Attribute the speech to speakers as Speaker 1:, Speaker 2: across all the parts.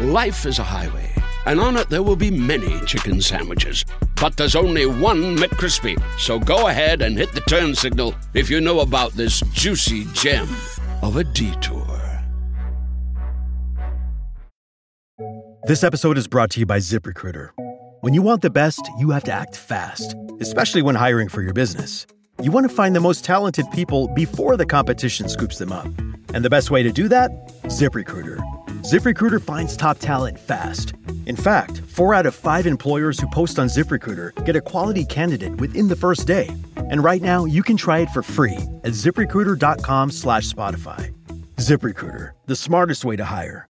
Speaker 1: Life is a highway, and on it there will be many chicken sandwiches. But there's only one McCrispy. So go ahead and hit the turn signal if you know about this juicy gem of a detour.
Speaker 2: This episode is brought to you by ZipRecruiter. When you want the best, you have to act fast, especially when hiring for your business. You want to find the most talented people before the competition scoops them up. And the best way to do that? ZipRecruiter. ZipRecruiter finds top talent fast. In fact, four out of five employers who post on ZipRecruiter get a quality candidate within the first day. And right now, you can try it for free at ziprecruiter.com slash Spotify. ZipRecruiter, the smartest way to hire.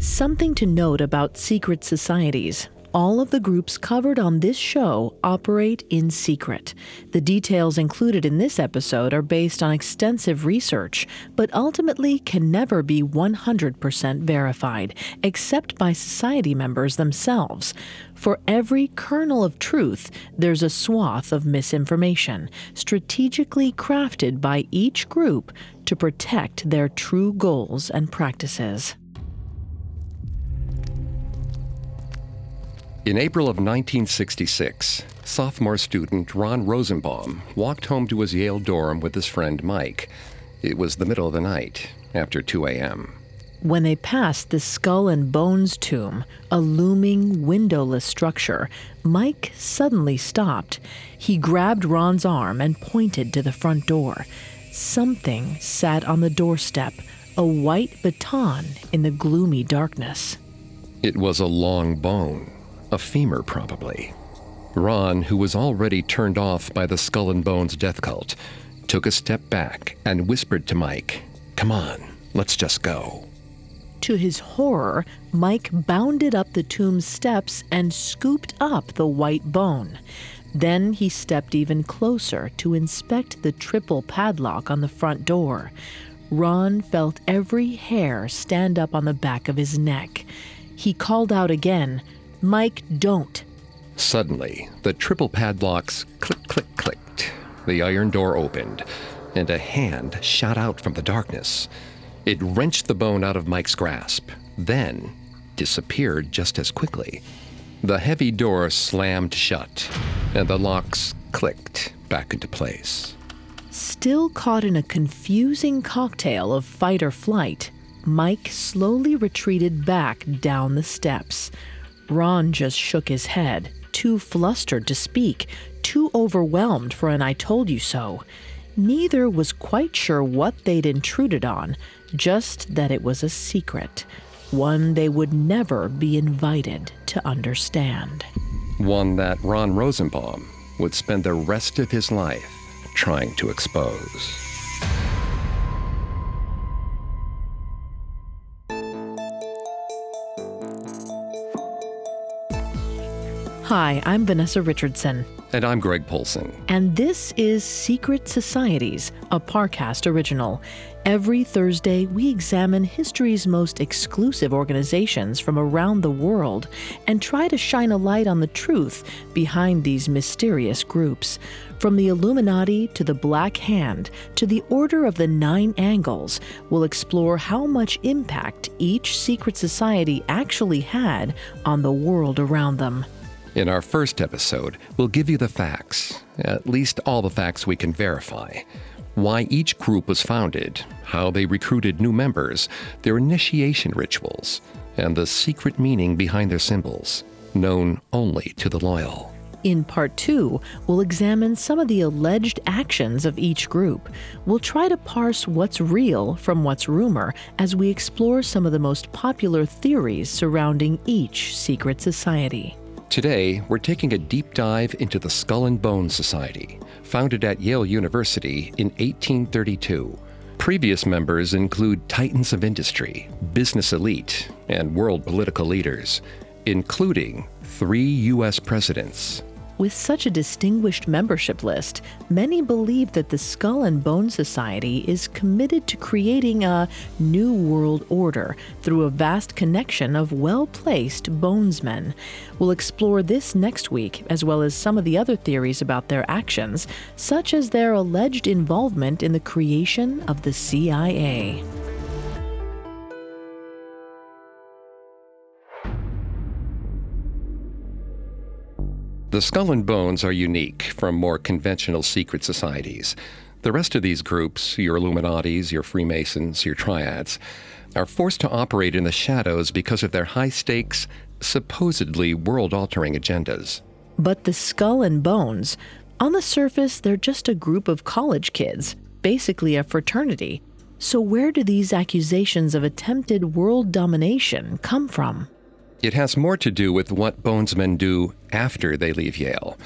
Speaker 3: Something to note about secret societies. All of the groups covered on this show operate in secret. The details included in this episode are based on extensive research, but ultimately can never be 100% verified, except by society members themselves. For every kernel of truth, there's a swath of misinformation, strategically crafted by each group to protect their true goals and practices.
Speaker 4: In April of 1966, sophomore student Ron Rosenbaum walked home to his Yale dorm with his friend Mike. It was the middle of the night, after 2 a.m.
Speaker 3: When they passed the Skull and Bones tomb, a looming, windowless structure, Mike suddenly stopped. He grabbed Ron's arm and pointed to the front door. Something sat on the doorstep, a white baton in the gloomy darkness.
Speaker 4: It was a long bone, a femur probably. Ron, who was already turned off by the Skull and Bones death cult, took a step back and whispered to Mike, Come on, let's just go.
Speaker 3: To his horror, Mike bounded up the tomb steps and scooped up the white bone. Then he stepped even closer to inspect the triple padlock on the front door. Ron felt every hair stand up on the back of his neck. He called out again, Mike, don't.
Speaker 4: Suddenly, the triple padlocks click, click, clicked. The iron door opened, and a hand shot out from the darkness. It wrenched the bone out of Mike's grasp, then disappeared just as quickly. The heavy door slammed shut, and the locks clicked back into place.
Speaker 3: Still caught in a confusing cocktail of fight or flight, Mike slowly retreated back down the steps. Ron just shook his head, too flustered to speak, too overwhelmed for an I told you so. Neither was quite sure what they'd intruded on, just that it was a secret, one they would never be invited to understand.
Speaker 4: One that Ron Rosenbaum would spend the rest of his life trying to expose.
Speaker 3: Hi, I'm Vanessa Richardson.
Speaker 4: And I'm Greg Polcyn.
Speaker 3: And this is Secret Societies, a Parcast original. Every Thursday, we examine history's most exclusive organizations from around the world and try to shine a light on the truth behind these mysterious groups. From the Illuminati to the Black Hand to the Order of the Nine Angles, we'll explore how much impact each secret society actually had on the world around them.
Speaker 4: In our first episode, we'll give you the facts, at least all the facts we can verify. Why each group was founded, how they recruited new members, their initiation rituals, and the secret meaning behind their symbols, known only to the loyal.
Speaker 3: In part two, we'll examine some of the alleged actions of each group. We'll try to parse what's real from what's rumor as we explore some of the most popular theories surrounding each secret society.
Speaker 4: Today, we're taking a deep dive into the Skull and Bones Society, founded at Yale University in 1832. Previous members include titans of industry, business elite, and world political leaders, including three U.S. presidents.
Speaker 3: With such a distinguished membership list, many believe that the Skull and Bone Society is committed to creating a new world order through a vast connection of well placed bonesmen. We'll explore this next week, as well as some of the other theories about their actions, such as their alleged involvement in the creation of the CIA.
Speaker 4: The Skull and Bones are unique from more conventional secret societies. The rest of these groups, your Illuminatis, your Freemasons, your Triads, are forced to operate in the shadows because of their high stakes, supposedly world altering agendas.
Speaker 3: But the Skull and Bones, on the surface, they're just a group of college kids, basically a fraternity. So, where do these accusations of attempted world domination come from?
Speaker 4: It has more to do with what Bonesmen do after they leave Yale.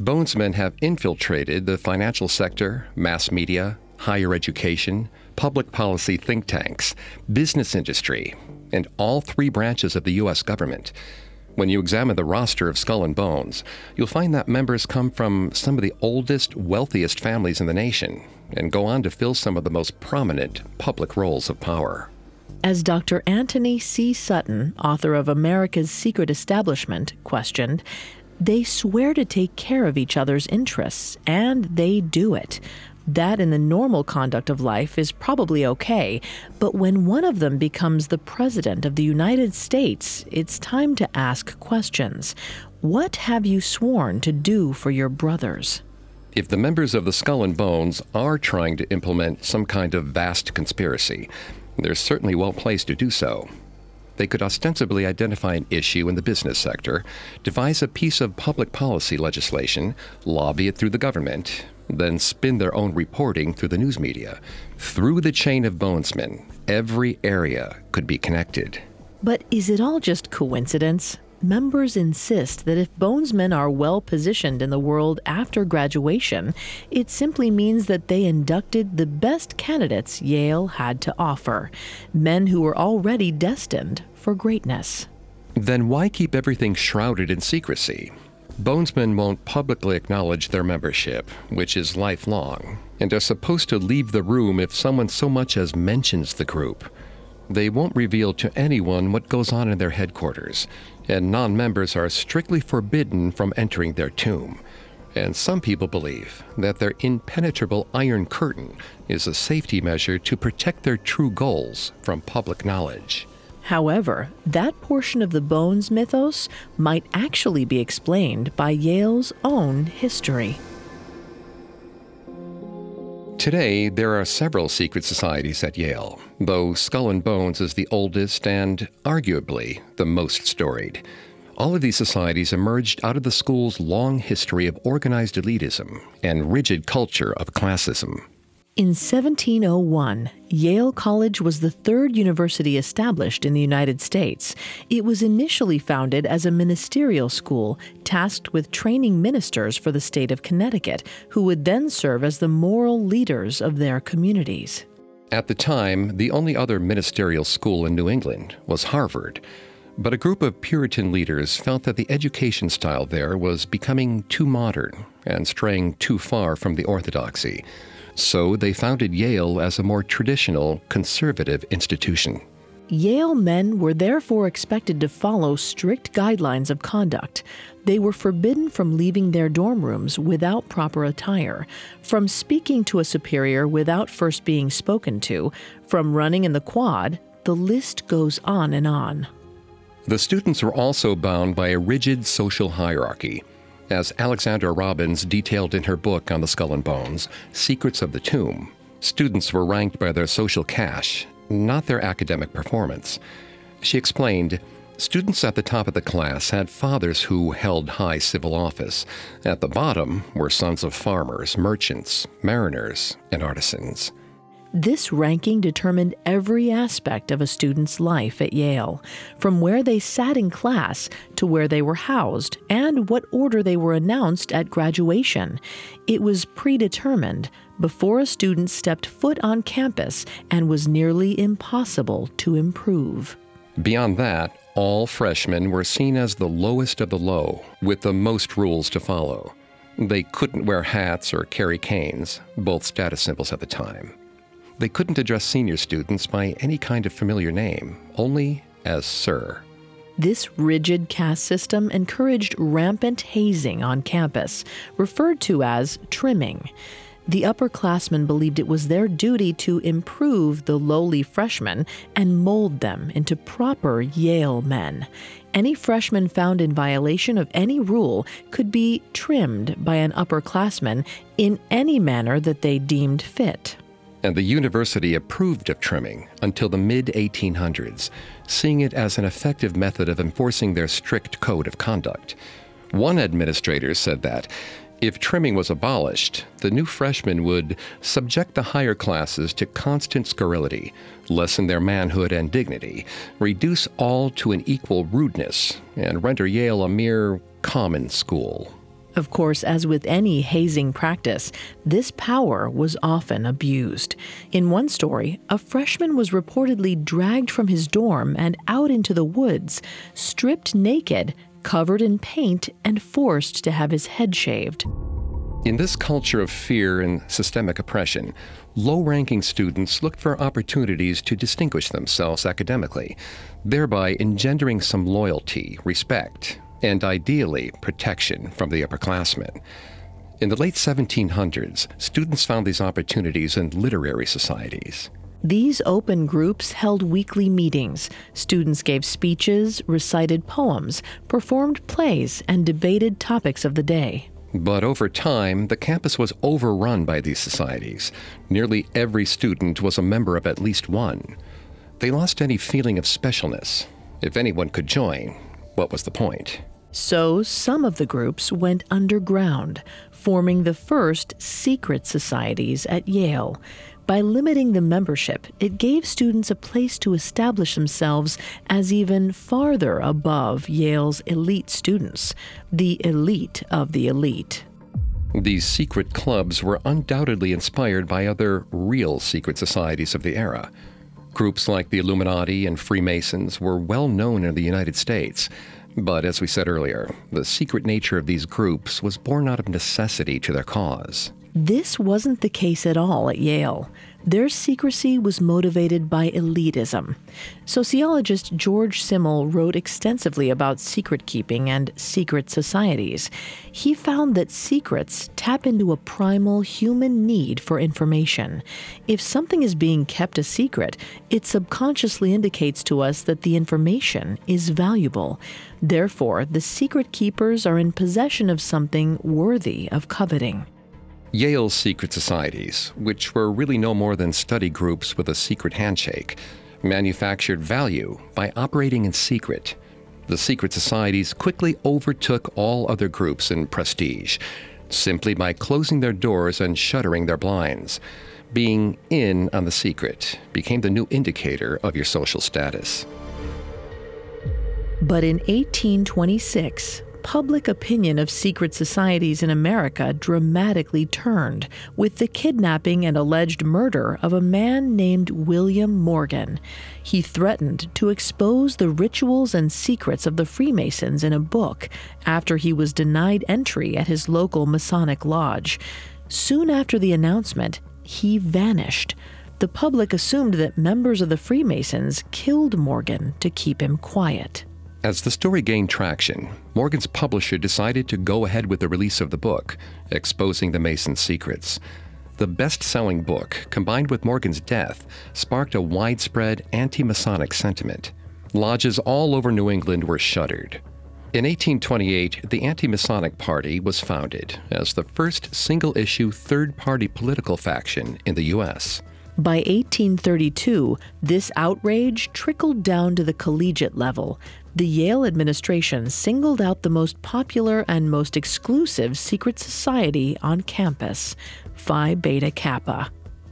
Speaker 4: Bonesmen have infiltrated the financial sector, mass media, higher education, public policy think tanks, business industry, and all three branches of the U.S. government. When you examine the roster of Skull and Bones, you'll find that members come from some of the oldest, wealthiest families in the nation and go on to fill some of the most prominent public roles of power.
Speaker 3: As Dr. Anthony C. Sutton, author of America's Secret Establishment, questioned, they swear to take care of each other's interests, and they do it. That in the normal conduct of life is probably okay, but when one of them becomes the President of the United States, it's time to ask questions. What have you sworn to do for your brothers?
Speaker 4: If the members of the Skull and Bones are trying to implement some kind of vast conspiracy, they're certainly well placed to do so. They could ostensibly identify an issue in the business sector, devise a piece of public policy legislation, lobby it through the government, then spin their own reporting through the news media. Through the chain of bonesmen, every area could be connected.
Speaker 3: But is it all just coincidence? Members insist that if bonesmen are well positioned in the world after graduation, it simply means that they inducted the best candidates Yale had to offer, men who were already destined for greatness.
Speaker 4: Then why keep everything shrouded in secrecy? Bonesmen won't publicly acknowledge their membership, which is lifelong, and are supposed to leave the room if someone so much as mentions the group. They won't reveal to anyone what goes on in their headquarters, and non members are strictly forbidden from entering their tomb. And some people believe that their impenetrable iron curtain is a safety measure to protect their true goals from public knowledge.
Speaker 3: However, that portion of the Bones mythos might actually be explained by Yale's own history.
Speaker 4: Today, there are several secret societies at Yale, though Skull and Bones is the oldest and, arguably, the most storied. All of these societies emerged out of the school's long history of organized elitism and rigid culture of classism.
Speaker 3: In 1701, Yale College was the third university established in the United States. It was initially founded as a ministerial school tasked with training ministers for the state of Connecticut, who would then serve as the moral leaders of their communities.
Speaker 4: At the time, the only other ministerial school in New England was Harvard. But a group of Puritan leaders felt that the education style there was becoming too modern and straying too far from the orthodoxy. So they founded Yale as a more traditional, conservative institution.
Speaker 3: Yale men were therefore expected to follow strict guidelines of conduct. They were forbidden from leaving their dorm rooms without proper attire, from speaking to a superior without first being spoken to, from running in the quad. The list goes on and on.
Speaker 4: The students were also bound by a rigid social hierarchy. As Alexandra Robbins detailed in her book on the skull and bones, Secrets of the Tomb, students were ranked by their social cash, not their academic performance. She explained, Students at the top of the class had fathers who held high civil office. At the bottom were sons of farmers, merchants, mariners, and artisans.
Speaker 3: This ranking determined every aspect of a student's life at Yale, from where they sat in class to where they were housed and what order they were announced at graduation. It was predetermined before a student stepped foot on campus and was nearly impossible to improve.
Speaker 4: Beyond that, all freshmen were seen as the lowest of the low, with the most rules to follow. They couldn't wear hats or carry canes, both status symbols at the time. They couldn't address senior students by any kind of familiar name, only as Sir.
Speaker 3: This rigid caste system encouraged rampant hazing on campus, referred to as trimming. The upperclassmen believed it was their duty to improve the lowly freshmen and mold them into proper Yale men. Any freshman found in violation of any rule could be trimmed by an upperclassman in any manner that they deemed fit.
Speaker 4: And the university approved of trimming until the mid 1800s, seeing it as an effective method of enforcing their strict code of conduct. One administrator said that if trimming was abolished, the new freshmen would subject the higher classes to constant scurrility, lessen their manhood and dignity, reduce all to an equal rudeness, and render Yale a mere common school.
Speaker 3: Of course, as with any hazing practice, this power was often abused. In one story, a freshman was reportedly dragged from his dorm and out into the woods, stripped naked, covered in paint, and forced to have his head shaved.
Speaker 4: In this culture of fear and systemic oppression, low ranking students looked for opportunities to distinguish themselves academically, thereby engendering some loyalty, respect, and ideally protection from the upperclassmen. In the late 1700s, students found these opportunities in literary societies.
Speaker 3: These open groups held weekly meetings. Students gave speeches, recited poems, performed plays, and debated topics of the day.
Speaker 4: But over time, the campus was overrun by these societies. Nearly every student was a member of at least one. They lost any feeling of specialness. If anyone could join, what was the point?
Speaker 3: So some of the groups went underground, forming the first secret societies at Yale. By limiting the membership, it gave students a place to establish themselves as even farther above Yale's elite students, the elite of the elite.
Speaker 4: These secret clubs were undoubtedly inspired by other real secret societies of the era. Groups like the Illuminati and Freemasons were well known in the United States, but as we said earlier, the secret nature of these groups was born out of necessity to their cause.
Speaker 3: This wasn't the case at all at Yale. Their secrecy was motivated by elitism. Sociologist George Simmel wrote extensively about secret keeping and secret societies. He found that secrets tap into a primal human need for information. If something is being kept a secret, it subconsciously indicates to us that the information is valuable. Therefore, the secret keepers are in possession of something worthy of coveting.
Speaker 4: Yale's secret societies, which were really no more than study groups with a secret handshake, manufactured value by operating in secret. The secret societies quickly overtook all other groups in prestige, simply by closing their doors and shuttering their blinds. Being in on the secret became the new indicator of your social status.
Speaker 3: But in 1826, public opinion of secret societies in America dramatically turned with the kidnapping and alleged murder of a man named William Morgan. He threatened to expose the rituals and secrets of the Freemasons in a book after he was denied entry at his local Masonic lodge. Soon after the announcement, he vanished. The public assumed that members of the Freemasons killed Morgan to keep him quiet.
Speaker 4: As the story gained traction, Morgan's publisher decided to go ahead with the release of the book, exposing the Mason's secrets. The best selling book, combined with Morgan's death, sparked a widespread anti Masonic sentiment. Lodges all over New England were shuttered. In 1828, the Anti Masonic Party was founded as the first single issue third party political faction in the U.S.
Speaker 3: By 1832, this outrage trickled down to the collegiate level. The Yale administration singled out the most popular and most exclusive secret society on campus, Phi Beta Kappa.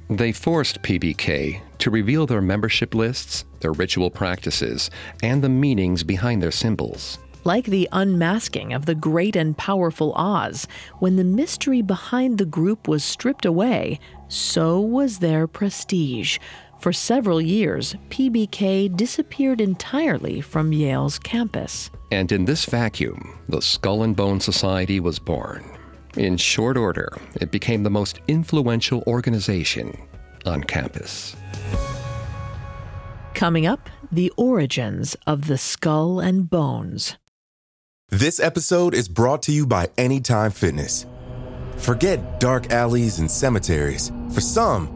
Speaker 4: They forced PBK to reveal their membership lists, their ritual practices, and the meanings behind their symbols.
Speaker 3: Like the unmasking of the great and powerful Oz, when the mystery behind the group was stripped away, so was their prestige. For several years, PBK disappeared entirely from Yale's campus.
Speaker 4: And in this vacuum, the Skull and Bone Society was born. In short order, it became the most influential organization on campus.
Speaker 3: Coming up, the origins of the skull and bones.
Speaker 5: This episode is brought to you by Anytime Fitness. Forget dark alleys and cemeteries. For some,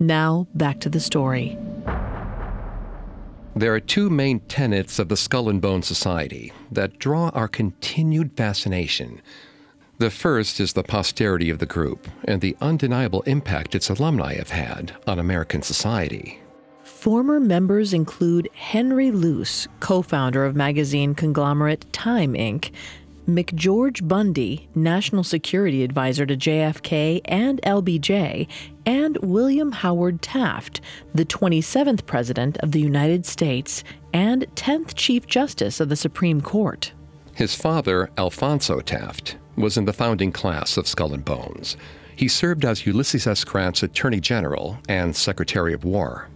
Speaker 3: Now, back to the story.
Speaker 4: There are two main tenets of the Skull and Bone Society that draw our continued fascination. The first is the posterity of the group and the undeniable impact its alumni have had on American society.
Speaker 3: Former members include Henry Luce, co founder of magazine conglomerate Time Inc., McGeorge Bundy, National Security Advisor to JFK and LBJ, and William Howard Taft, the 27th President of the United States and 10th Chief Justice of the Supreme Court.
Speaker 4: His father, Alphonso Taft, was in the founding class of Skull and Bones. He served as Ulysses S. Grant's Attorney General and Secretary of War.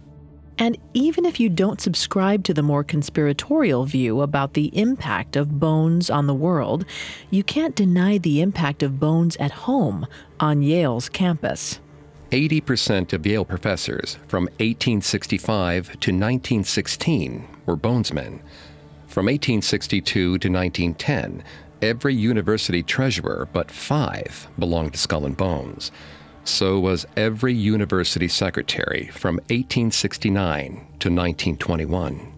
Speaker 3: And even if you don't subscribe to the more conspiratorial view about the impact of bones on the world, you can't deny the impact of bones at home on Yale's campus.
Speaker 4: 80% of Yale professors from 1865 to 1916 were bonesmen. From 1862 to 1910, every university treasurer but five belonged to Skull and Bones. So was every university secretary from 1869 to 1921.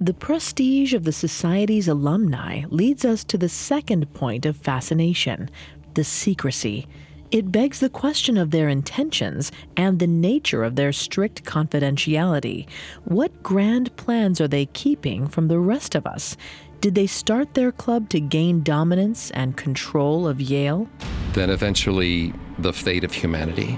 Speaker 3: The prestige of the Society's alumni leads us to the second point of fascination the secrecy. It begs the question of their intentions and the nature of their strict confidentiality. What grand plans are they keeping from the rest of us? Did they start their club to gain dominance and control of Yale?
Speaker 4: Then eventually, the fate of humanity?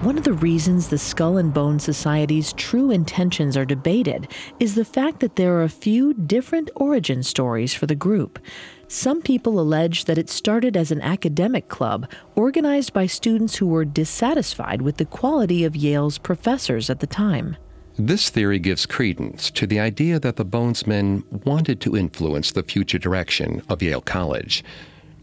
Speaker 3: One of the reasons the Skull and Bone Society's true intentions are debated is the fact that there are a few different origin stories for the group. Some people allege that it started as an academic club organized by students who were dissatisfied with the quality of Yale's professors at the time.
Speaker 4: This theory gives credence to the idea that the Bonesmen wanted to influence the future direction of Yale College.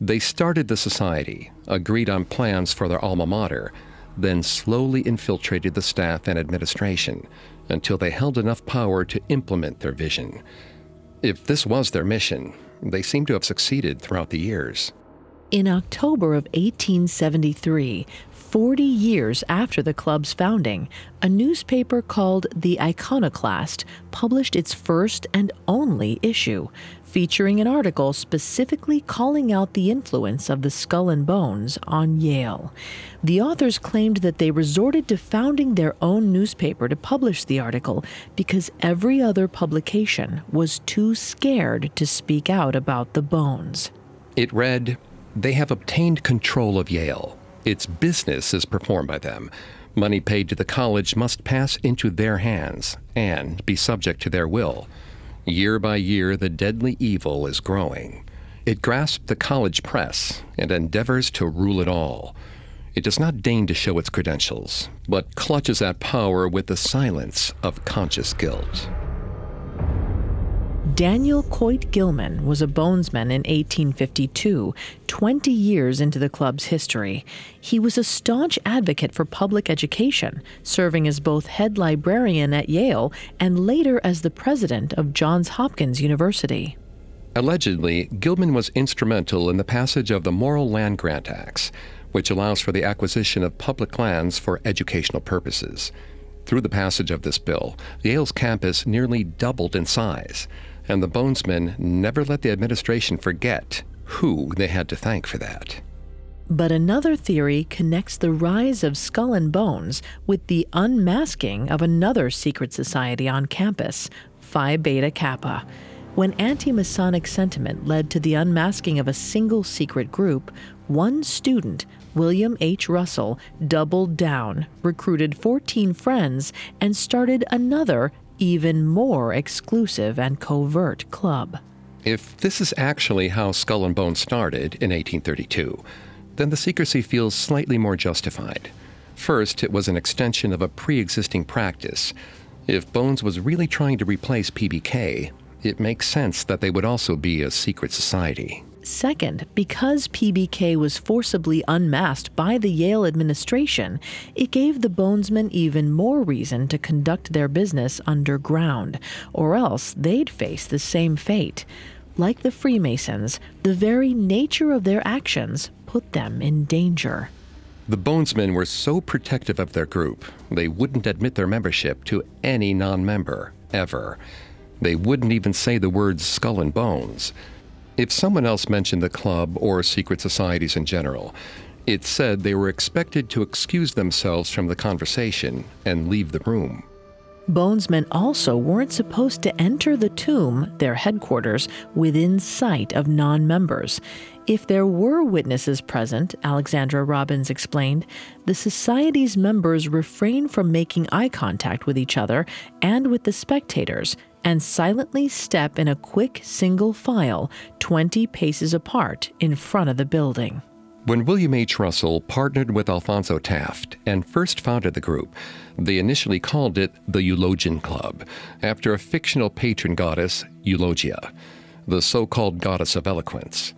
Speaker 4: They started the society, agreed on plans for their alma mater, then slowly infiltrated the staff and administration until they held enough power to implement their vision. If this was their mission, they seem to have succeeded throughout the years.
Speaker 3: In October of 1873, 40 years after the club's founding, a newspaper called The Iconoclast published its first and only issue, featuring an article specifically calling out the influence of the Skull and Bones on Yale. The authors claimed that they resorted to founding their own newspaper to publish the article because every other publication was too scared to speak out about the bones.
Speaker 4: It read, They have obtained control of Yale. Its business is performed by them. Money paid to the college must pass into their hands and be subject to their will. Year by year, the deadly evil is growing. It grasps the college press and endeavors to rule it all. It does not deign to show its credentials, but clutches at power with the silence of conscious guilt.
Speaker 3: Daniel Coit Gilman was a bonesman in 1852, 20 years into the club's history. He was a staunch advocate for public education, serving as both head librarian at Yale and later as the president of Johns Hopkins University.
Speaker 4: Allegedly, Gilman was instrumental in the passage of the Morrill Land Grant Acts, which allows for the acquisition of public lands for educational purposes. Through the passage of this bill, Yale's campus nearly doubled in size, and the Bonesmen never let the administration forget who they had to thank for that.
Speaker 3: But another theory connects the rise of Skull and Bones with the unmasking of another secret society on campus, Phi Beta Kappa. When anti Masonic sentiment led to the unmasking of a single secret group, one student, William H. Russell, doubled down, recruited 14 friends, and started another, even more exclusive and covert club.
Speaker 4: If this is actually how Skull and Bones started in 1832, then the secrecy feels slightly more justified. First, it was an extension of a pre existing practice. If Bones was really trying to replace PBK, it makes sense that they would also be a secret society.
Speaker 3: Second, because PBK was forcibly unmasked by the Yale administration, it gave the Bonesmen even more reason to conduct their business underground, or else they'd face the same fate. Like the Freemasons, the very nature of their actions put them in danger.
Speaker 4: The Bonesmen were so protective of their group, they wouldn't admit their membership to any non member, ever. They wouldn't even say the words skull and bones. If someone else mentioned the club or secret societies in general, it said they were expected to excuse themselves from the conversation and leave the room.
Speaker 3: Bonesmen also weren't supposed to enter the tomb, their headquarters, within sight of non members. If there were witnesses present, Alexandra Robbins explained, the society's members refrain from making eye contact with each other and with the spectators and silently step in a quick single file 20 paces apart in front of the building.
Speaker 4: When William H. Russell partnered with Alphonso Taft and first founded the group, they initially called it the Eulogian Club, after a fictional patron goddess, Eulogia, the so called goddess of eloquence.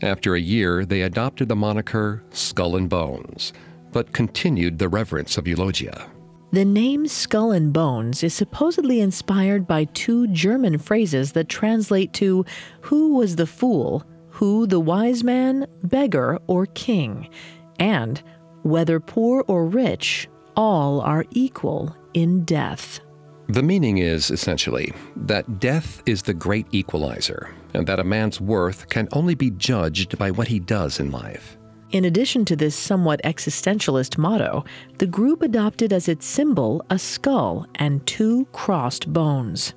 Speaker 4: After a year, they adopted the moniker Skull and Bones, but continued the reverence of Eulogia.
Speaker 3: The name Skull and Bones is supposedly inspired by two German phrases that translate to Who was the fool? Who the wise man, beggar, or king? And Whether poor or rich, all are equal in death.
Speaker 4: The meaning is essentially that death is the great equalizer, and that a man's worth can only be judged by what he does in life.
Speaker 3: In addition to this somewhat existentialist motto, the group adopted as its symbol a skull and two crossed bones.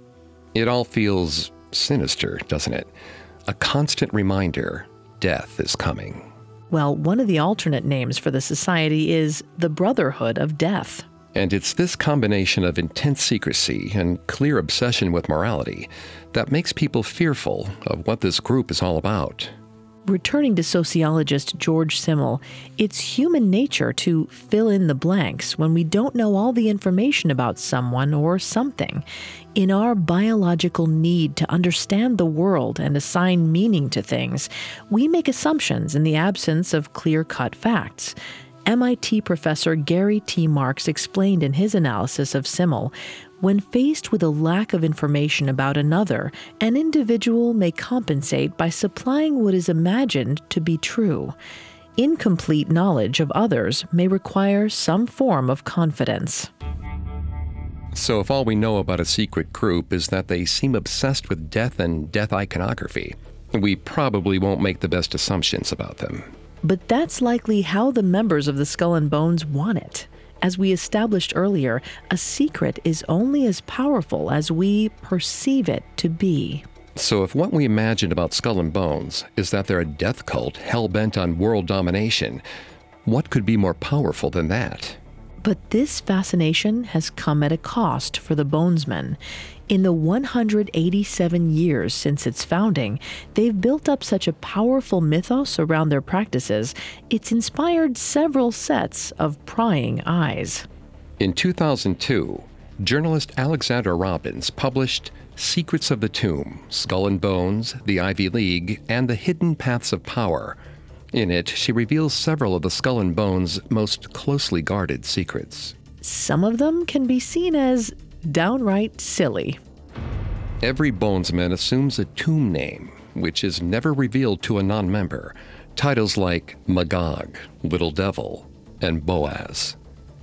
Speaker 4: It all feels sinister, doesn't it? A constant reminder death is coming.
Speaker 3: Well, one of the alternate names for the society is the Brotherhood of Death.
Speaker 4: And it's this combination of intense secrecy and clear obsession with morality that makes people fearful of what this group is all about.
Speaker 3: Returning to sociologist George Simmel, it's human nature to fill in the blanks when we don't know all the information about someone or something. In our biological need to understand the world and assign meaning to things, we make assumptions in the absence of clear cut facts. MIT professor Gary T. Marx explained in his analysis of Simmel when faced with a lack of information about another, an individual may compensate by supplying what is imagined to be true. Incomplete knowledge of others may require some form of confidence.
Speaker 4: So, if all we know about a secret group is that they seem obsessed with death and death iconography, we probably won't make the best assumptions about them.
Speaker 3: But that's likely how the members of the Skull and Bones want it. As we established earlier, a secret is only as powerful as we perceive it to be.
Speaker 4: So, if what we imagined about Skull and Bones is that they're a death cult hell bent on world domination, what could be more powerful than that?
Speaker 3: But this fascination has come at a cost for the Bonesmen. In the 187 years since its founding, they've built up such a powerful mythos around their practices, it's inspired several sets of prying eyes.
Speaker 4: In 2002, journalist Alexandra Robbins published Secrets of the Tomb Skull and Bones, the Ivy League, and the Hidden Paths of Power. In it, she reveals several of the Skull and Bones' most closely guarded secrets.
Speaker 3: Some of them can be seen as downright silly.
Speaker 4: Every bonesman assumes a tomb name, which is never revealed to a non member. Titles like Magog, Little Devil, and Boaz.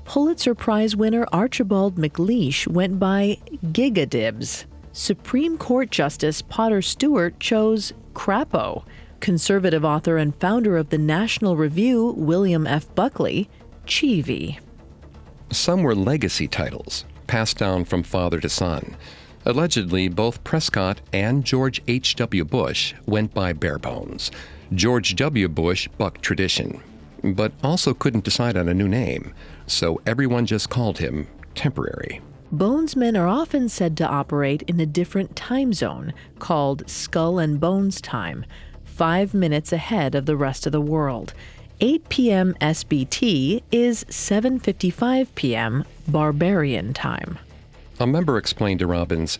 Speaker 3: Pulitzer Prize winner Archibald MacLeish went by Gigadibs. Supreme Court Justice Potter Stewart chose Crapo. Conservative author and founder of the National Review, William F. Buckley, Cheevy.
Speaker 4: Some were legacy titles, passed down from father to son. Allegedly, both Prescott and George H.W. Bush went by Barebones. George W. Bush bucked tradition, but also couldn't decide on a new name, so everyone just called him Temporary.
Speaker 3: Bonesmen are often said to operate in a different time zone called skull and bones time, five minutes ahead of the rest of the world. 8 p.m. SBT is 7:55 p.m. Barbarian time.
Speaker 4: A member explained to Robbins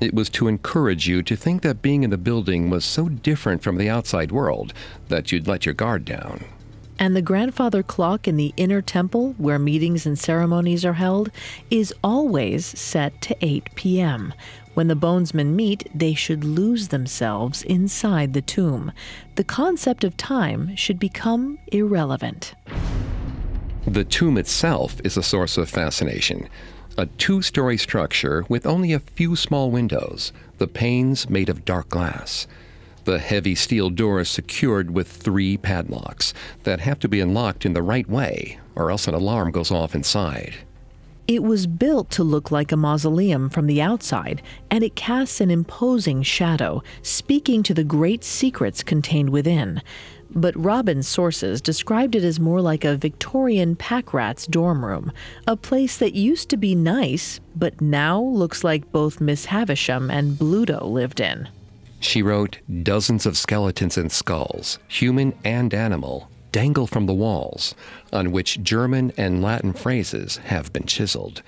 Speaker 4: it was to encourage you to think that being in the building was so different from the outside world that you'd let your guard down.
Speaker 3: And the grandfather clock in the inner temple, where meetings and ceremonies are held, is always set to 8 p.m. When the bonesmen meet, they should lose themselves inside the tomb. The concept of time should become irrelevant.
Speaker 4: The tomb itself is a source of fascination a two story structure with only a few small windows, the panes made of dark glass. The heavy steel doors secured with three padlocks that have to be unlocked in the right way, or else an alarm goes off inside.
Speaker 3: It was built to look like a mausoleum from the outside, and it casts an imposing shadow, speaking to the great secrets contained within but Robbins' sources described it as more like a Victorian pack rat's dorm room, a place that used to be nice, but now looks like both Miss Havisham and Bluto lived in.
Speaker 4: She wrote dozens of skeletons and skulls, human and animal, dangle from the walls, on which German and Latin phrases have been chiseled.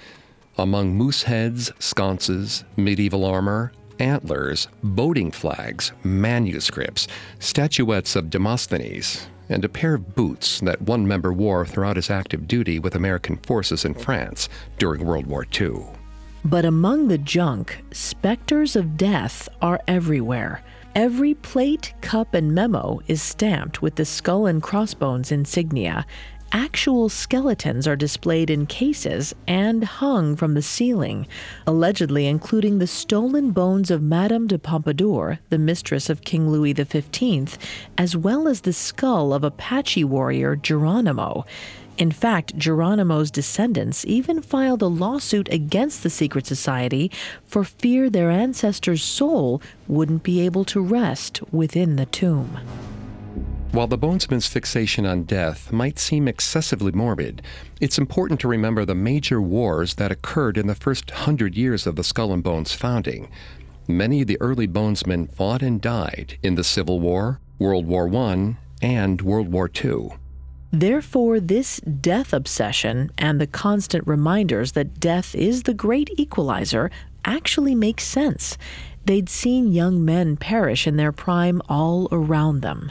Speaker 4: Among moose heads, sconces, medieval armor, antlers, boating flags, manuscripts, statuettes of Demosthenes, and a pair of boots that one member wore throughout his active duty with American forces in France during World War II.
Speaker 3: But among the junk, specters of death are everywhere. Every plate, cup, and memo is stamped with the skull and crossbones insignia, actual skeletons are displayed in cases and hung from the ceiling, allegedly including the stolen bones of Madame de Pompadour, the mistress of King Louis XV, as well as the skull of Apache warrior Geronimo. In fact, Geronimo's descendants even filed a lawsuit against the secret society for fear their ancestor's soul wouldn't be able to rest within the tomb.
Speaker 4: While the bonesman's fixation on death might seem excessively morbid, it's important to remember the major wars that occurred in the first hundred years of the Skull and Bones founding. Many of the early bonesmen fought and died in the Civil War, World War I, and World War II.
Speaker 3: Therefore, this death obsession and the constant reminders that death is the great equalizer actually make sense. They'd seen young men perish in their prime all around them.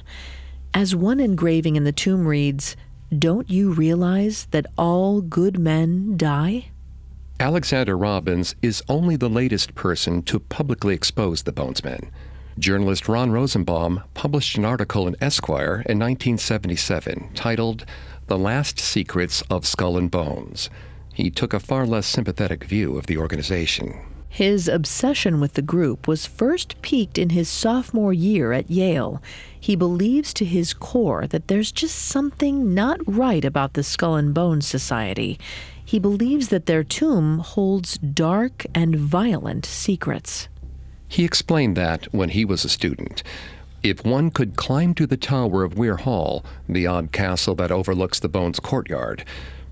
Speaker 3: As one engraving in the tomb reads, Don't you realize that all good men die?
Speaker 4: Alexander Robbins is only the latest person to publicly expose the Bonesmen. Journalist Ron Rosenbaum published an article in Esquire in 1977 titled The Last Secrets of Skull and Bones. He took a far less sympathetic view of the organization.
Speaker 3: His obsession with the group was first peaked in his sophomore year at Yale. He believes to his core that there's just something not right about the Skull and Bones Society. He believes that their tomb holds dark and violent secrets.
Speaker 4: He explained that when he was a student. If one could climb to the tower of Weir Hall, the odd castle that overlooks the Bones courtyard,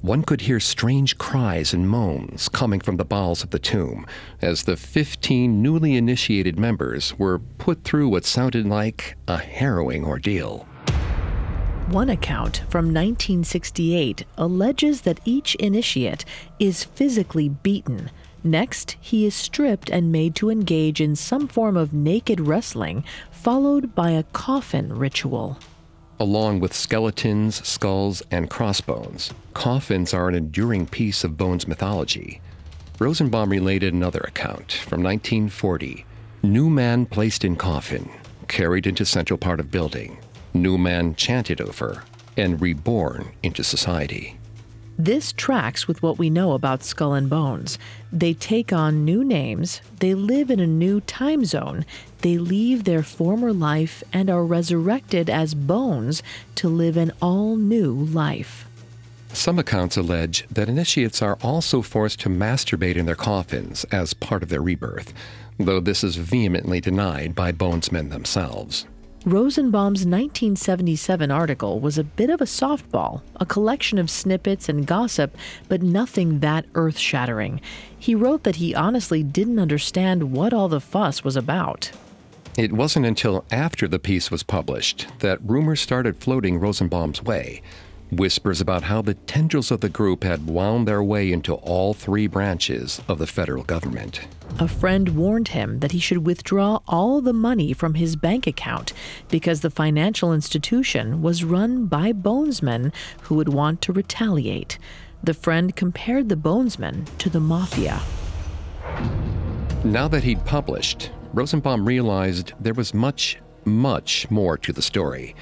Speaker 4: one could hear strange cries and moans coming from the bowels of the tomb as the 15 newly initiated members were put through what sounded like a harrowing ordeal.
Speaker 3: One account from 1968 alleges that each initiate is physically beaten. Next, he is stripped and made to engage in some form of naked wrestling, followed by a coffin ritual
Speaker 4: along with skeletons, skulls, and crossbones. Coffins are an enduring piece of Bones mythology. Rosenbaum related another account from 1940 New man placed in coffin, carried into central part of building, new man chanted over, and reborn into society.
Speaker 3: This tracks with what we know about Skull and Bones. They take on new names, they live in a new time zone, they leave their former life and are resurrected as bones to live an all new life.
Speaker 4: Some accounts allege that initiates are also forced to masturbate in their coffins as part of their rebirth, though this is vehemently denied by bonesmen themselves.
Speaker 3: Rosenbaum's 1977 article was a bit of a softball, a collection of snippets and gossip, but nothing that earth shattering. He wrote that he honestly didn't understand what all the fuss was about.
Speaker 4: It wasn't until after the piece was published that rumors started floating Rosenbaum's way, whispers about how the tendrils of the group had wound their way into all three branches of the federal government.
Speaker 3: A friend warned him that he should withdraw all the money from his bank account because the financial institution was run by bonesmen who would want to retaliate. The friend compared the bonesmen to the mafia.
Speaker 4: Now that he'd published, Rosenbaum realized there was much, much more to the story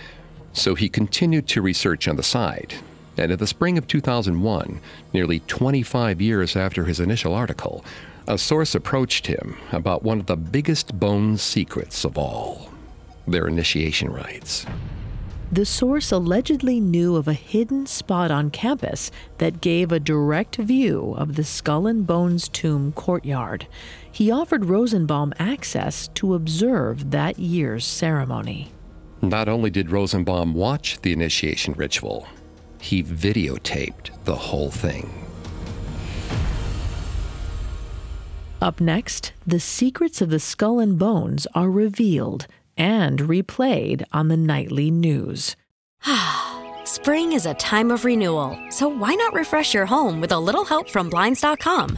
Speaker 4: so he continued to research on the side. And in the spring of 2001, nearly 25 years after his initial article, a source approached him about one of the biggest Bones secrets of all their initiation rites.
Speaker 3: The source allegedly knew of a hidden spot on campus that gave a direct view of the Skull and Bones tomb courtyard. He offered Rosenbaum access to observe that year's ceremony.
Speaker 4: Not only did Rosenbaum watch the initiation ritual, he videotaped the whole thing.
Speaker 3: Up next, the secrets of the skull and bones are revealed and replayed on the nightly news.
Speaker 6: Spring is a time of renewal, so why not refresh your home with a little help from Blinds.com?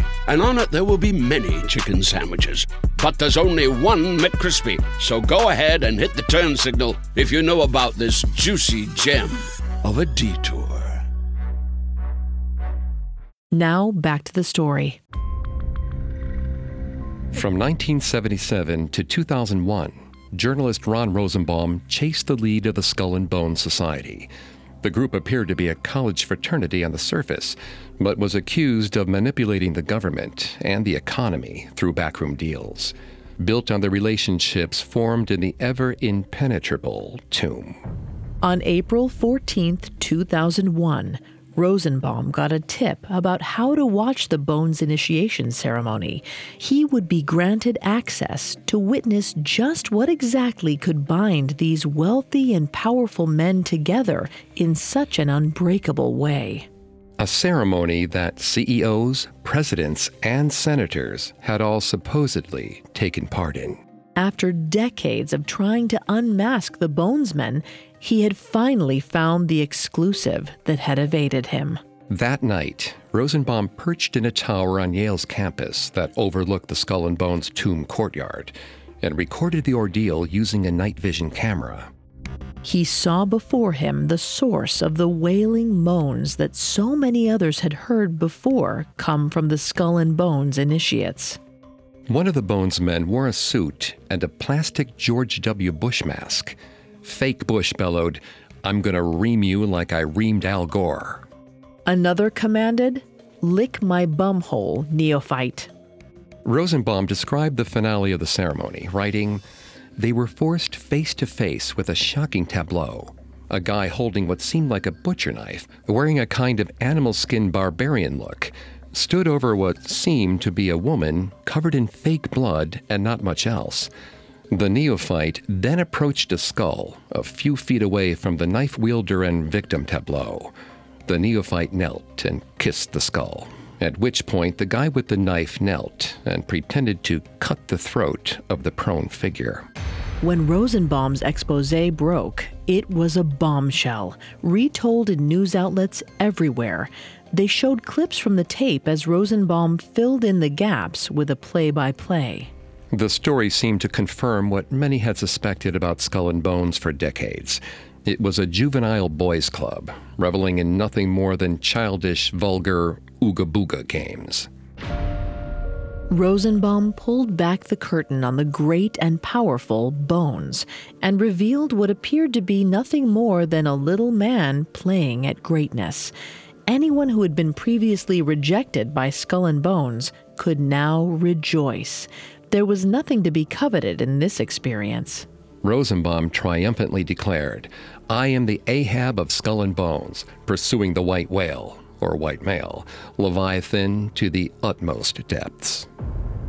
Speaker 1: and on it there will be many chicken sandwiches. But there's only one McCrispy. So go ahead and hit the turn signal if you know about this juicy gem of a detour.
Speaker 3: Now back to the story.
Speaker 4: From 1977 to 2001, journalist Ron Rosenbaum chased the lead of the Skull and Bones Society. The group appeared to be a college fraternity on the surface, but was accused of manipulating the government and the economy through backroom deals, built on the relationships formed in the ever impenetrable tomb.
Speaker 3: On April 14, 2001, Rosenbaum got a tip about how to watch the Bones initiation ceremony. He would be granted access to witness just what exactly could bind these wealthy and powerful men together in such an unbreakable way.
Speaker 4: A ceremony that CEOs, presidents, and senators had all supposedly taken part in.
Speaker 3: After decades of trying to unmask the Bonesmen, he had finally found the exclusive that had evaded him.
Speaker 4: That night, Rosenbaum perched in a tower on Yale's campus that overlooked the Skull and Bones tomb courtyard and recorded the ordeal using a night vision camera.
Speaker 3: He saw before him the source of the wailing moans that so many others had heard before come from the Skull and Bones initiates.
Speaker 4: One of the Bones men wore a suit and a plastic George W. Bush mask. Fake Bush bellowed, I'm gonna ream you like I reamed Al Gore.
Speaker 3: Another commanded, Lick my bumhole, neophyte.
Speaker 4: Rosenbaum described the finale of the ceremony, writing, They were forced face to face with a shocking tableau. A guy holding what seemed like a butcher knife, wearing a kind of animal skin barbarian look, stood over what seemed to be a woman covered in fake blood and not much else. The neophyte then approached a skull a few feet away from the knife wielder and victim tableau. The neophyte knelt and kissed the skull, at which point the guy with the knife knelt and pretended to cut the throat of the prone figure.
Speaker 3: When Rosenbaum's expose broke, it was a bombshell, retold in news outlets everywhere. They showed clips from the tape as Rosenbaum filled in the gaps with a play by play.
Speaker 4: The story seemed to confirm what many had suspected about Skull and Bones for decades. It was a juvenile boys' club, reveling in nothing more than childish, vulgar ooga booga games.
Speaker 3: Rosenbaum pulled back the curtain on the great and powerful Bones and revealed what appeared to be nothing more than a little man playing at greatness. Anyone who had been previously rejected by Skull and Bones could now rejoice. There was nothing to be coveted in this experience.
Speaker 4: Rosenbaum triumphantly declared, I am the Ahab of Skull and Bones, pursuing the white whale, or white male, Leviathan to the utmost depths.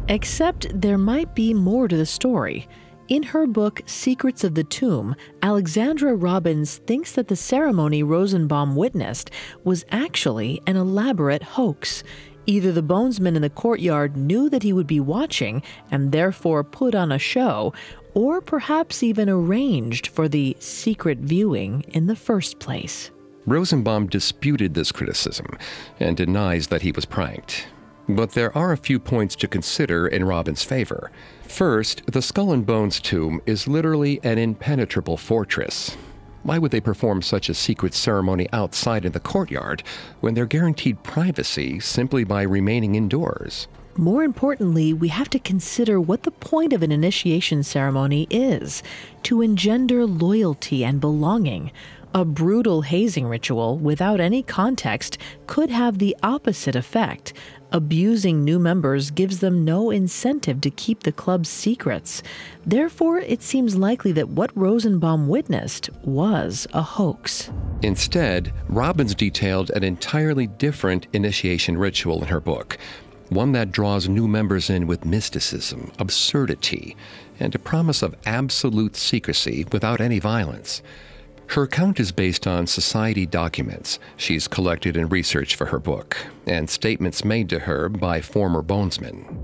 Speaker 3: Except there might be more to the story. In her book, Secrets of the Tomb, Alexandra Robbins thinks that the ceremony Rosenbaum witnessed was actually an elaborate hoax. Either the bonesmen in the courtyard knew that he would be watching and therefore put on a show, or perhaps even arranged for the secret viewing in the first place.
Speaker 4: Rosenbaum disputed this criticism and denies that he was pranked. But there are a few points to consider in Robbins' favor. First, the Skull and Bones tomb is literally an impenetrable fortress. Why would they perform such a secret ceremony outside in the courtyard when they're guaranteed privacy simply by remaining indoors?
Speaker 3: More importantly, we have to consider what the point of an initiation ceremony is to engender loyalty and belonging. A brutal hazing ritual without any context could have the opposite effect. Abusing new members gives them no incentive to keep the club's secrets. Therefore, it seems likely that what Rosenbaum witnessed was a hoax.
Speaker 4: Instead, Robbins detailed an entirely different initiation ritual in her book, one that draws new members in with mysticism, absurdity, and a promise of absolute secrecy without any violence. Her account is based on society documents she's collected and researched for her book, and statements made to her by former bonesmen.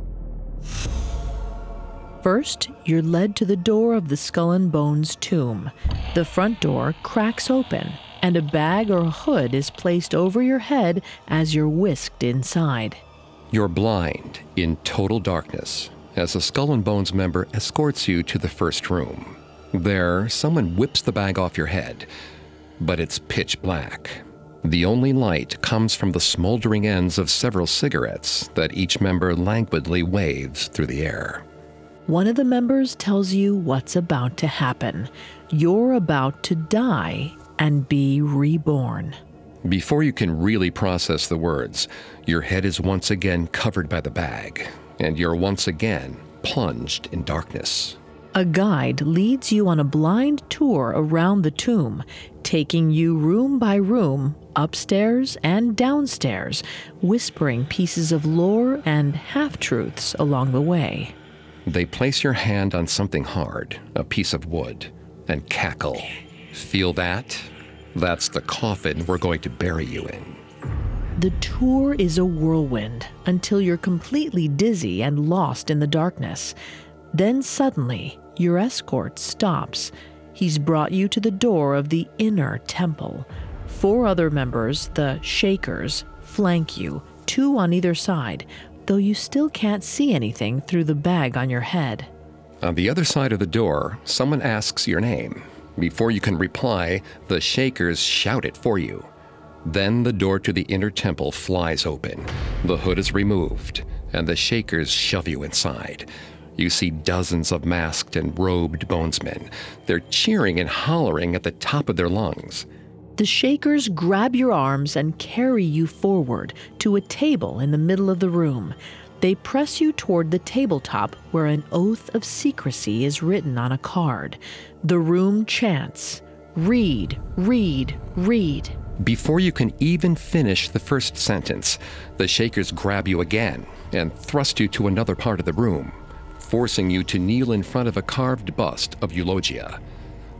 Speaker 3: First, you're led to the door of the Skull and Bones tomb. The front door cracks open, and a bag or a hood is placed over your head as you're whisked inside.
Speaker 4: You're blind in total darkness as a Skull and Bones member escorts you to the first room. There, someone whips the bag off your head, but it's pitch black. The only light comes from the smoldering ends of several cigarettes that each member languidly waves through the air.
Speaker 3: One of the members tells you what's about to happen. You're about to die and be reborn.
Speaker 4: Before you can really process the words, your head is once again covered by the bag, and you're once again plunged in darkness.
Speaker 3: A guide leads you on a blind tour around the tomb, taking you room by room, upstairs and downstairs, whispering pieces of lore and half truths along the way.
Speaker 4: They place your hand on something hard, a piece of wood, and cackle. Feel that? That's the coffin we're going to bury you in.
Speaker 3: The tour is a whirlwind until you're completely dizzy and lost in the darkness. Then suddenly, your escort stops. He's brought you to the door of the inner temple. Four other members, the Shakers, flank you, two on either side, though you still can't see anything through the bag on your head.
Speaker 4: On the other side of the door, someone asks your name. Before you can reply, the Shakers shout it for you. Then the door to the inner temple flies open. The hood is removed, and the Shakers shove you inside. You see dozens of masked and robed bonesmen. They're cheering and hollering at the top of their lungs.
Speaker 3: The Shakers grab your arms and carry you forward to a table in the middle of the room. They press you toward the tabletop where an oath of secrecy is written on a card. The room chants, Read, read, read.
Speaker 4: Before you can even finish the first sentence, the Shakers grab you again and thrust you to another part of the room, forcing you to kneel in front of a carved bust of Eulogia.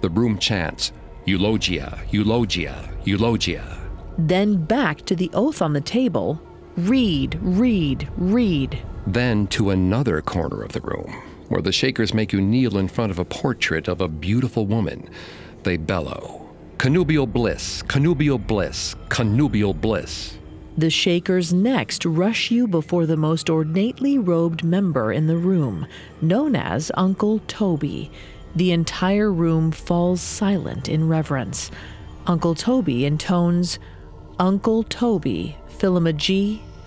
Speaker 4: The room chants, Eulogia, Eulogia, Eulogia.
Speaker 3: Then back to the oath on the table. Read, read, read.
Speaker 4: Then to another corner of the room, where the Shakers make you kneel in front of a portrait of a beautiful woman. They bellow, Connubial bliss, connubial bliss, connubial bliss.
Speaker 3: The Shakers next rush you before the most ornately robed member in the room, known as Uncle Toby. The entire room falls silent in reverence. Uncle Toby intones Uncle Toby, Philima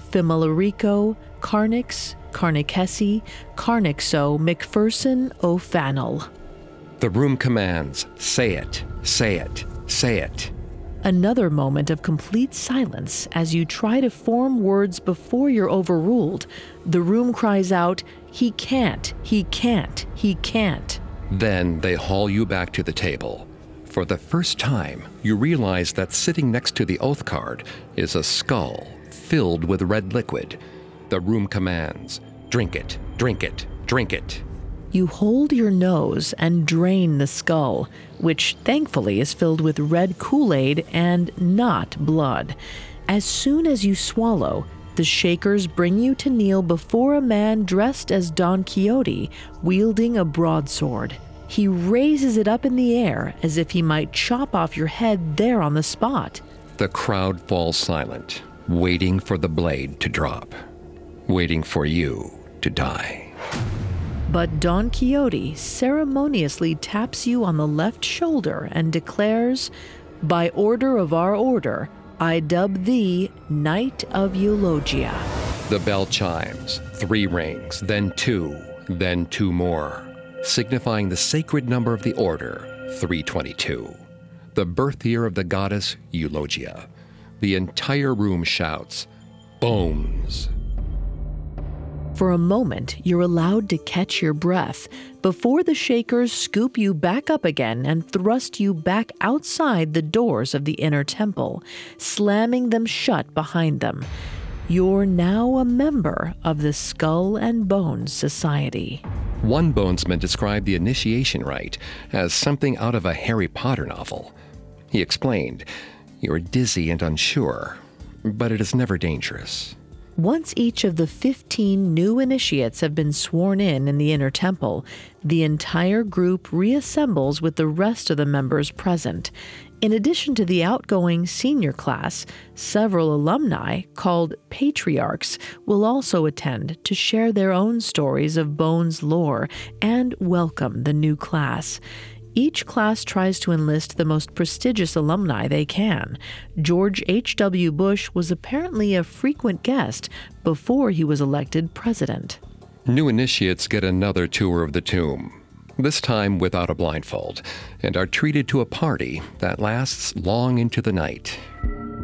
Speaker 3: Fimilarico, Carnix, Carnicessi, Carnixo, McPherson, O'Fannell.
Speaker 4: The room commands, say it, say it, say it.
Speaker 3: Another moment of complete silence as you try to form words before you're overruled. The room cries out, He can't, he can't, he can't.
Speaker 4: Then they haul you back to the table. For the first time, you realize that sitting next to the oath card is a skull filled with red liquid. The room commands, Drink it, drink it, drink it.
Speaker 3: You hold your nose and drain the skull, which thankfully is filled with red Kool Aid and not blood. As soon as you swallow, the Shakers bring you to kneel before a man dressed as Don Quixote, wielding a broadsword. He raises it up in the air as if he might chop off your head there on the spot.
Speaker 4: The crowd falls silent, waiting for the blade to drop, waiting for you to die.
Speaker 3: But Don Quixote ceremoniously taps you on the left shoulder and declares, By order of our order, I dub thee Knight of Eulogia.
Speaker 4: The bell chimes, three rings, then two, then two more, signifying the sacred number of the order, 322, the birth year of the goddess Eulogia. The entire room shouts, Bones!
Speaker 3: For a moment, you're allowed to catch your breath before the Shakers scoop you back up again and thrust you back outside the doors of the inner temple, slamming them shut behind them. You're now a member of the Skull and Bones Society.
Speaker 4: One bonesman described the initiation rite as something out of a Harry Potter novel. He explained, You're dizzy and unsure, but it is never dangerous.
Speaker 3: Once each of the 15 new initiates have been sworn in in the inner temple, the entire group reassembles with the rest of the members present. In addition to the outgoing senior class, several alumni, called patriarchs, will also attend to share their own stories of Bones lore and welcome the new class. Each class tries to enlist the most prestigious alumni they can. George H.W. Bush was apparently a frequent guest before he was elected president.
Speaker 4: New initiates get another tour of the tomb, this time without a blindfold, and are treated to a party that lasts long into the night.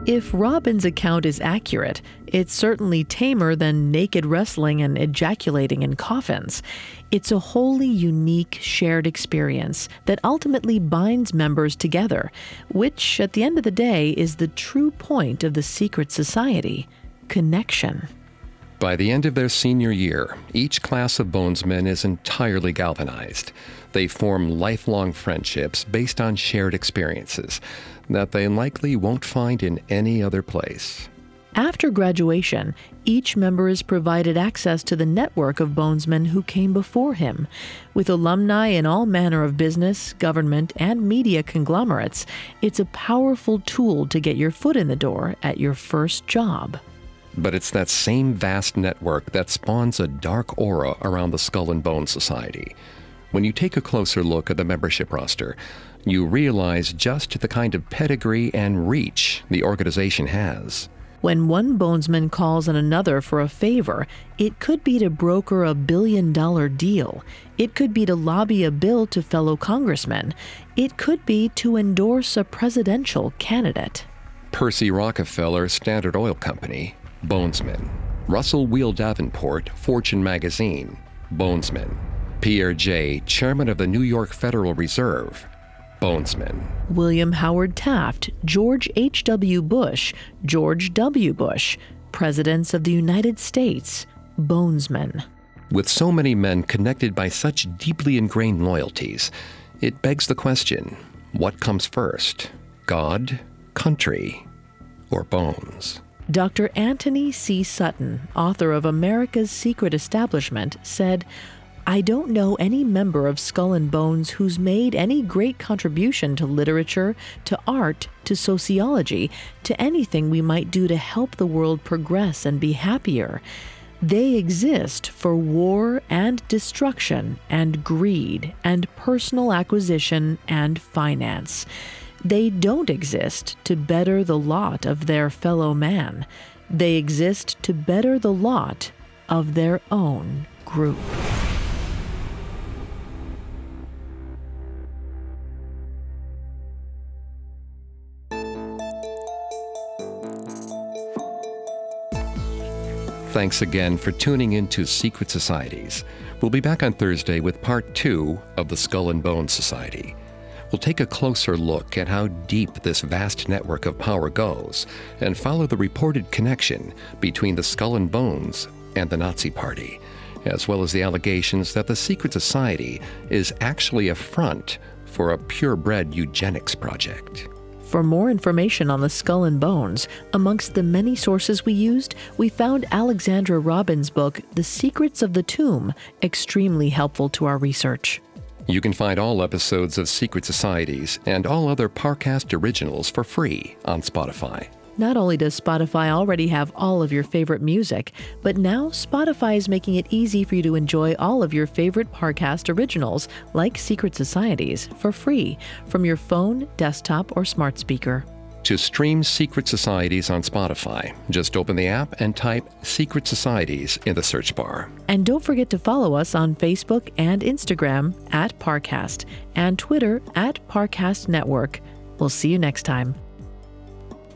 Speaker 3: If Robbins' account is accurate, it's certainly tamer than naked wrestling and ejaculating in coffins. It's a wholly unique shared experience that ultimately binds members together, which, at the end of the day, is the true point of the secret society connection.
Speaker 4: By the end of their senior year, each class of Bonesmen is entirely galvanized. They form lifelong friendships based on shared experiences that they likely won't find in any other place.
Speaker 3: After graduation, each member is provided access to the network of bonesmen who came before him. With alumni in all manner of business, government, and media conglomerates, it's a powerful tool to get your foot in the door at your first job.
Speaker 4: But it's that same vast network that spawns a dark aura around the Skull and Bone Society. When you take a closer look at the membership roster, you realize just the kind of pedigree and reach the organization has.
Speaker 3: When one bonesman calls on another for a favor, it could be to broker a billion dollar deal. It could be to lobby a bill to fellow congressmen. It could be to endorse a presidential candidate.
Speaker 4: Percy Rockefeller Standard Oil Company, Bonesman. Russell Weil Davenport, Fortune Magazine, Bonesman. Pierre Jay, Chairman of the New York Federal Reserve, Bonesman.
Speaker 3: William Howard Taft, George H.W. Bush, George W. Bush, Presidents of the United States, Bonesmen.
Speaker 4: With so many men connected by such deeply ingrained loyalties, it begs the question what comes first God, country, or bones?
Speaker 3: Dr. Anthony C. Sutton, author of America's Secret Establishment, said, I don't know any member of Skull and Bones who's made any great contribution to literature, to art, to sociology, to anything we might do to help the world progress and be happier. They exist for war and destruction and greed and personal acquisition and finance. They don't exist to better the lot of their fellow man. They exist to better the lot of their own group.
Speaker 4: Thanks again for tuning in to Secret Societies. We'll be back on Thursday with part two of the Skull and Bones Society. We'll take a closer look at how deep this vast network of power goes and follow the reported connection between the Skull and Bones and the Nazi Party, as well as the allegations that the secret society is actually a front for a purebred eugenics project.
Speaker 3: For more information on the skull and bones, amongst the many sources we used, we found Alexandra Robbins' book, The Secrets of the Tomb, extremely helpful to our research.
Speaker 4: You can find all episodes of Secret Societies and all other Parcast originals for free on Spotify.
Speaker 3: Not only does Spotify already have all of your favorite music, but now Spotify is making it easy for you to enjoy all of your favorite Parcast originals, like Secret Societies, for free from your phone, desktop, or smart speaker.
Speaker 4: To stream Secret Societies on Spotify, just open the app and type Secret Societies in the search bar.
Speaker 3: And don't forget to follow us on Facebook and Instagram at Parcast and Twitter at Parcast Network. We'll see you next time.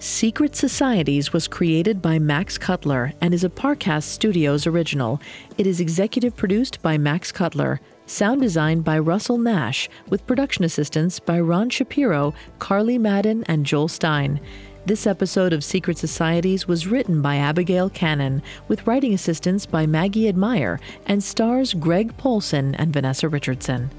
Speaker 3: Secret Societies was created by Max Cutler and is a Parcast Studios original. It is executive produced by Max Cutler, sound designed by Russell Nash, with production assistance by Ron Shapiro, Carly Madden, and Joel Stein. This episode of Secret Societies was written by Abigail Cannon, with writing assistance by Maggie Admire, and stars Greg Polcyn and Vanessa Richardson.